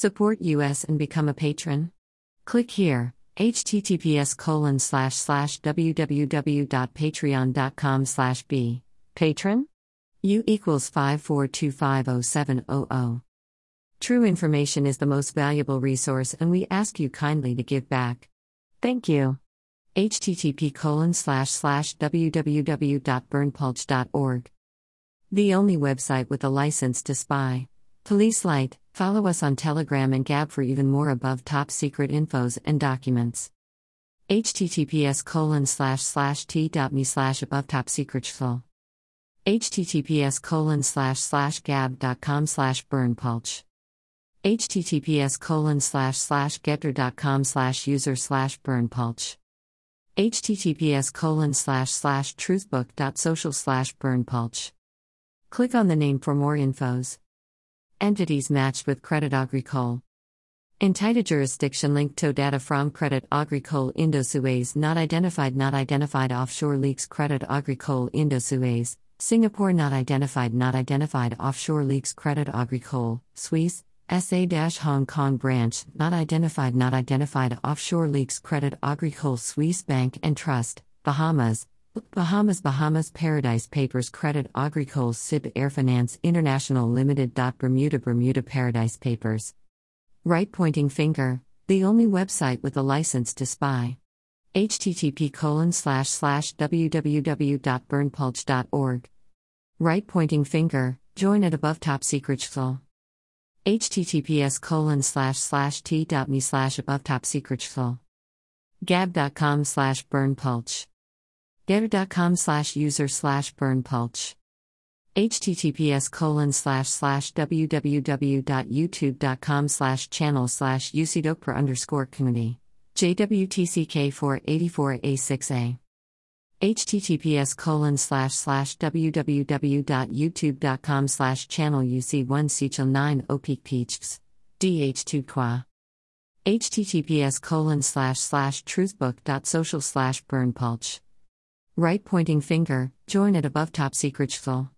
Support us and become a patron. Click here https colon slash slash www.patreon.com slash b. Patron? U equals 54250700 true information is the most valuable resource and we ask you kindly to give back. Thank you. Http colon slash slash www.berndpulch.org the only website with a license to spy police light Follow us on Telegram and Gab for even more above top secret infos and documents. https colon slash slash t.me slash above top secret https colon slash slash gab.com slash berndpulch. https colon slash slash getter.com slash user slash berndpulch. https colon slash slash truthbook.social slash berndpulch. Click on the name for more infos. Entities matched with Credit Agricole. Entita jurisdiction linked to data from Credit Agricole Indosuez not identified not identified offshore leaks. Credit Agricole Indosuez Singapore not identified not identified offshore leaks. Credit Agricole Suisse SA Hong Kong branch not identified not identified offshore leaks. Credit Agricole Suisse Bank and Trust Bahamas Bahamas Bahamas Paradise Papers Credit Agricole CIB Air Finance International Limited. Bermuda Bermuda Paradise Papers. Right pointing finger, the only website with a license to spy. http colon slash slash www.berndpulch.org. Right pointing finger, join at above top secret full. https colon slash slash t.me slash above top secret full. gab.com slash berndpulch getter.com slash user slash berndpulch https colon slash slash www.youtube.com slash channel slash ucdokper underscore community. Jwtck 484a6a https colon slash slash www.youtube.com slash channel uc1 sechel 9 opik peachs dh2 qua. Https colon slash slash truthbook.social slash berndpulch Right pointing finger, join at above top secret full.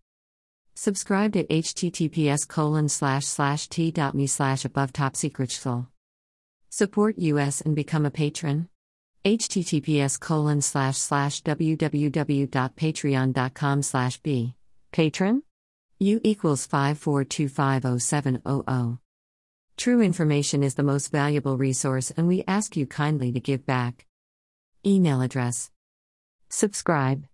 Subscribe to https colon slash slash t.me slash above top secret full. Support us and become a patron. https colon slash slash www.patreon.com slash b patron u equals 54250700 True information is the most valuable resource and we ask you kindly to give back. Email address Subscribe.